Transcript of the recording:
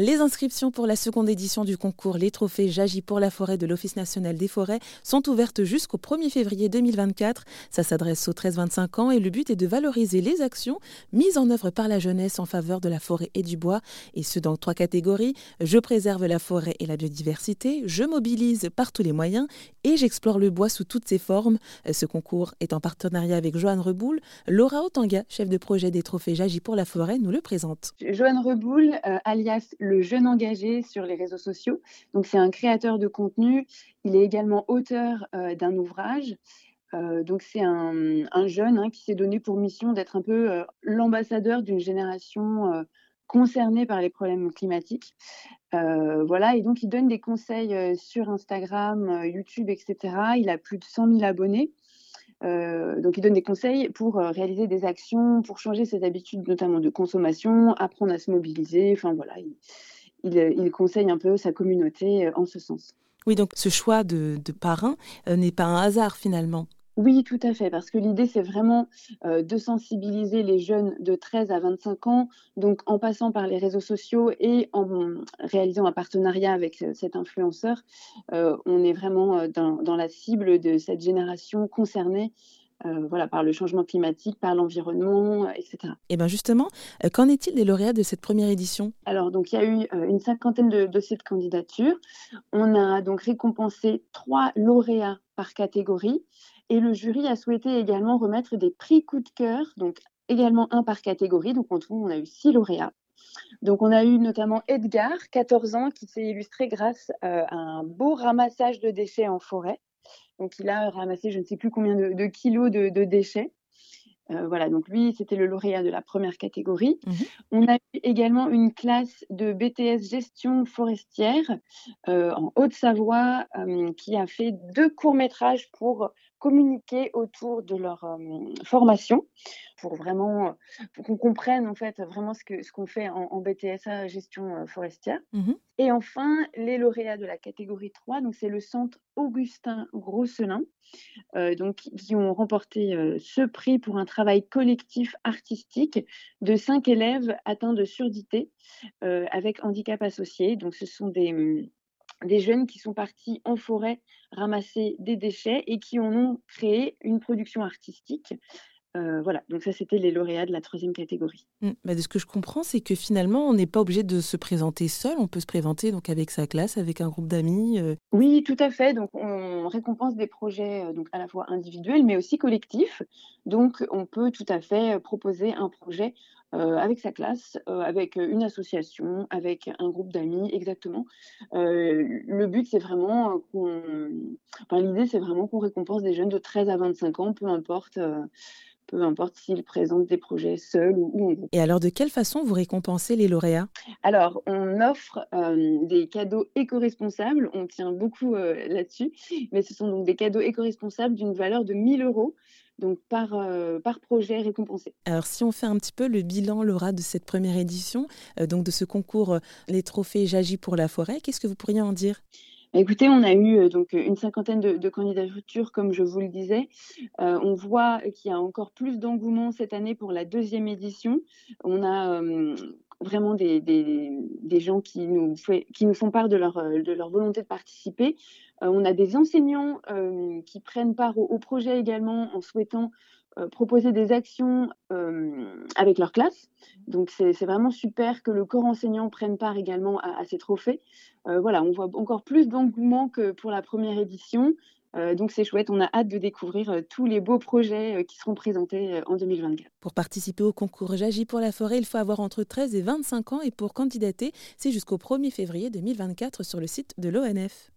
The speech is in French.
Les inscriptions pour la seconde édition du concours Les Trophées J'agis pour la forêt de l'Office national des forêts sont ouvertes jusqu'au 1er février 2024. Ça s'adresse aux 13-25 ans et le but est de valoriser les actions mises en œuvre par la jeunesse en faveur de la forêt et du bois, et ce dans trois catégories. Je préserve la forêt et la biodiversité, je mobilise par tous les moyens et j'explore le bois sous toutes ses formes. Ce concours est en partenariat avec Joanne Reboul. Laura Otanga, chef de projet des Trophées J'agis pour la forêt, nous le présente. Joanne Reboul, euh, alias le jeune engagé sur les réseaux sociaux. Donc c'est un créateur de contenu. Il est également auteur euh, d'un ouvrage. Euh, donc c'est un, jeune hein, qui s'est donné pour mission d'être un peu l'ambassadeur d'une génération concernée par les problèmes climatiques. voilà, et donc il donne des conseils sur Instagram, YouTube, etc. Il a plus de 100 000 abonnés. Euh, donc, il donne des conseils pour euh, réaliser des actions, pour changer ses habitudes, notamment de consommation, apprendre à se mobiliser. Enfin, voilà, il, conseille un peu sa communauté euh, en ce sens. Oui, donc ce choix de parrain n'est pas un hasard finalement. Oui, tout à fait, parce que l'idée, c'est vraiment euh, de sensibiliser les jeunes de 13 à 25 ans, donc en passant par les réseaux sociaux et en réalisant un partenariat avec euh, cet influenceur, euh, on est vraiment dans, la cible de cette génération concernée voilà, par le changement climatique, par l'environnement, etc. Et eh bien justement, qu'en est-il des lauréats de cette première édition? Alors, donc, il y a eu une cinquantaine de dossiers de candidature. On a donc récompensé trois lauréats par catégorie. Et le jury a souhaité également remettre des prix coup de cœur, donc également un par catégorie. Donc en tout, on a eu six lauréats. Donc on a eu notamment Edgar, 14 ans, qui s'est illustré grâce euh, à un beau ramassage de déchets en forêt. Donc il a ramassé je ne sais plus combien de, kilos de, déchets. Euh, voilà, donc lui, c'était le lauréat de la première catégorie. Mmh on a eu également une classe de BTS gestion forestière euh, en Haute-Savoie qui a fait deux courts-métrages pour communiquer autour de leur formation pour vraiment pour qu'on comprenne en fait vraiment ce que ce qu'on fait en, BTSA gestion forestière. Mmh Et enfin, les lauréats de la catégorie 3, donc c'est le centre Augustin Grosselin, donc qui ont remporté ce prix pour un travail collectif artistique de cinq élèves atteints de surdité avec handicap associé. Donc ce sont des mmh, des jeunes qui sont partis en forêt ramasser des déchets et qui en ont créé une production artistique. Euh, voilà, donc ça c'était les lauréats de la troisième catégorie. Mmh. Bah, de ce que je comprends, c'est que finalement on n'est pas obligé de se présenter seul, on peut se présenter donc avec sa classe, avec un groupe d'amis. Euh. Oui, tout à fait. Donc on récompense des projets euh, donc à la fois individuels mais aussi collectifs. Donc on peut tout à fait proposer un projet avec sa classe, euh, avec une association, avec un groupe d'amis, exactement. Euh, le but, c'est vraiment qu'on. Enfin, l'idée, c'est vraiment qu'on récompense des jeunes de 13 à 25 ans, peu importe peu importe s'ils présentent des projets seuls ou, en groupe. Et alors, de quelle façon vous récompensez les lauréats? Alors, on offre des cadeaux éco-responsables, on tient beaucoup là-dessus, mais ce sont donc des cadeaux éco-responsables d'une valeur de 1000 euros donc par, euh, par projet récompensé. Alors si on fait un petit peu le bilan, Laura, de cette première édition, euh, donc de ce concours euh, Les Trophées J'agis pour la forêt, qu'est-ce que vous pourriez en dire? Écoutez, on a eu donc une cinquantaine de, candidatures, comme je vous le disais. on voit qu'il y a encore plus d'engouement cette année pour la deuxième édition. On a vraiment des, des, gens qui nous, qui nous font part de leur, de leur volonté de participer. Euh, on a des enseignants euh, qui prennent part au, projet également en souhaitant euh, proposer des actions avec leur classe. Donc c'est vraiment super que le corps enseignant prenne part également à, ces trophées. voilà, on voit encore plus d'engouement que pour la première édition. Donc c'est chouette, on a hâte de découvrir tous les beaux projets qui seront présentés en 2024. Pour participer au concours J'agis pour la forêt, il faut avoir entre 13 et 25 ans et pour candidater, c'est jusqu'au 1er février 2024 sur le site de l'ONF.